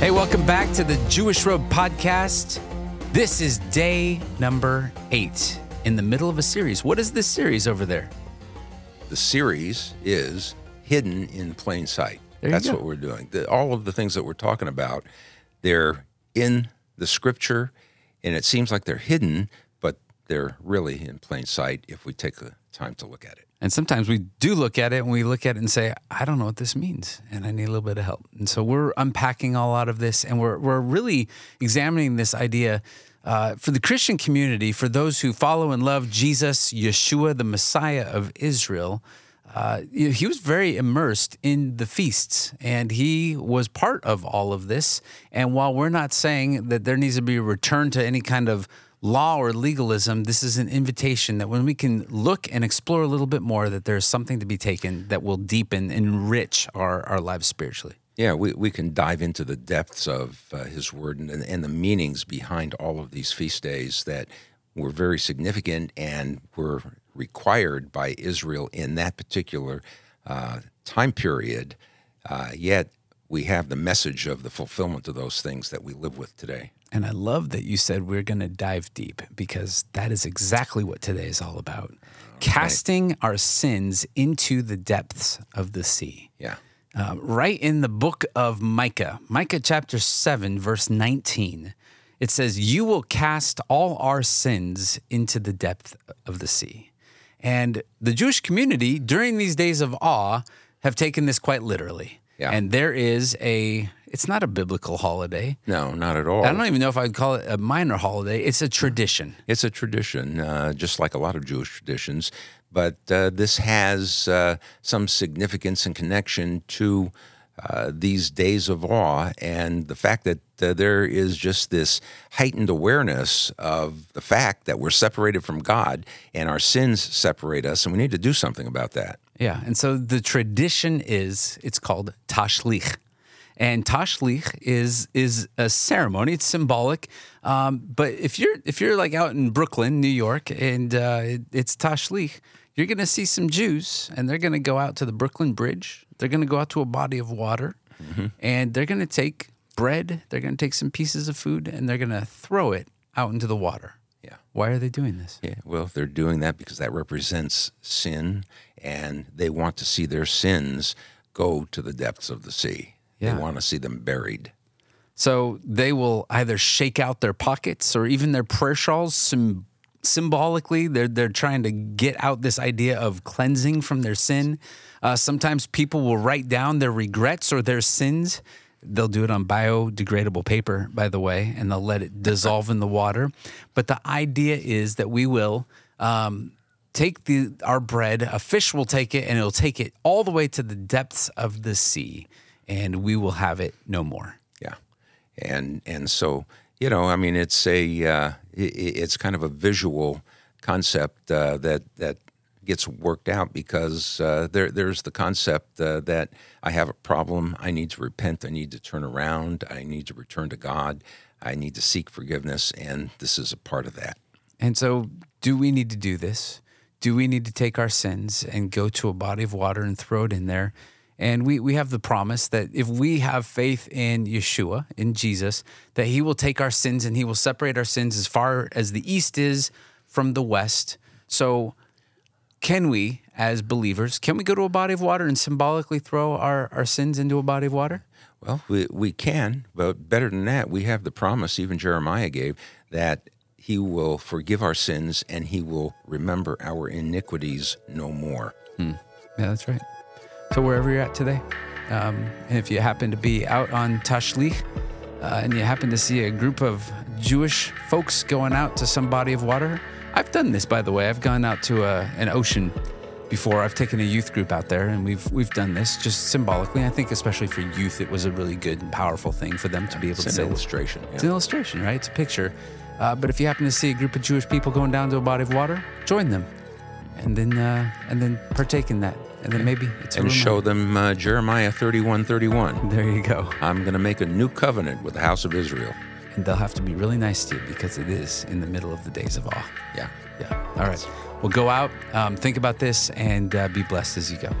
Hey, welcome back to the Jewish Road podcast. This is day number eight in the middle of a series. What is this series over there? The series is Hidden in Plain Sight. That's go. what we're doing. The, all of the things that we're talking about, they're in the scripture, and it seems like they're hidden, they're really in plain sight if we take the time to look at it. And sometimes we do look at it and we look at it and say, I don't know what this means and I need a little bit of help. And so we're unpacking all out of this and we're, we're really examining this idea uh, for the Christian community, for those who follow and love Jesus, Yeshua, the Messiah of Israel. Uh, he was very immersed in the feasts and he was part of all of this. And while we're not saying that there needs to be a return to any kind of law or legalism, this is an invitation that when we can look and explore a little bit more, that there's something to be taken that will deepen, enrich our, our lives spiritually. Yeah, we, we can dive into the depths of uh, His Word and, and the meanings behind all of these feast days that were very significant and were required by Israel in that particular uh, time period. Uh, yet we have the message of the fulfillment of those things that we live with today. And I love that you said we're going to dive deep because that is exactly what today is all about. Casting our sins into the depths of the sea. Yeah. Uh, right in the book of Micah, Micah chapter 7, verse 19, it says, You will cast all our sins into the depth of the sea. And the Jewish community during these days of awe have taken this quite literally. Yeah. And there is a, it's not a biblical holiday. No, not at all. I don't even know if I'd call it a minor holiday. It's a tradition. It's a tradition, uh, just like a lot of Jewish traditions, but uh, this has uh, some significance and connection to uh, these days of awe and the fact that uh, there is just this heightened awareness of the fact that we're separated from God and our sins separate us, and we need to do something about that. Yeah. And so the tradition is it's called tashlich. And tashlich is is a ceremony. It's symbolic. Um, but if you're if you're like out in Brooklyn, New York, and uh, it, it's tashlich, you're going to see some Jews, and they're going to go out to the Brooklyn Bridge. They're going to go out to a body of water, and they're going to take bread. They're going to take some pieces of food, and they're going to throw it out into the water. Yeah. Why are they doing this? Yeah, well, they're doing that because that represents sin, and they want to see their sins go to the depths of the sea. Yeah. They want to see them buried. So they will either shake out their pockets or even their prayer shawls. Sym- symbolically, they're they're trying to get out this idea of cleansing from their sin. Uh, sometimes people will write down their regrets or their sins. They'll do it on biodegradable paper, by the way, and they'll let it dissolve in the water. But the idea is that we will um, take the our bread. A fish will take it, and it'll take it all the way to the depths of the sea, and we will have it no more. Yeah, and and so you know, I mean, it's a uh, i i- it's kind of a visual concept uh, that that gets worked out because uh, there there's the concept uh, that I have a problem, I need to repent, I need to turn around, I need to return to God, I need to seek forgiveness, and this is a part of that. And so, do we need to do this? Do we need to take our sins and go to a body of water and throw it in there? And we, we have the promise that if we have faith in Yeshua, in Jesus, that he will take our sins and he will separate our sins as far as the east is from the west. So, can we, as believers, can we go to a body of water and symbolically throw our, our sins into a body of water? Well, we, we can, but better than that, we have the promise, even Jeremiah gave, that he will forgive our sins and he will remember our iniquities no more. Yeah, that's right. So wherever you're at today, um, and if you happen to be out on Tashlich uh, and you happen to see a group of Jewish folks going out to some body of water, I've done this by the way. I've gone out to a, an ocean before. I've taken a youth group out there, and we've we've done this just symbolically. I think especially for youth, it was a really good and powerful thing for them to be able It's to an say. illustration. It's an illustration, right? It's a picture. Uh, but if you happen to see a group of Jewish people going down to a body of water, join them, and then uh, and then partake in that, and then maybe it's And show them uh, Jeremiah 31 31. There you go. I'm going to make a new covenant with the house of Israel. And they'll have to be really nice to you because it is in the middle of the days of awe. Yeah. Yeah. All right. Well, go out, um, think about this, and uh, be blessed as you go.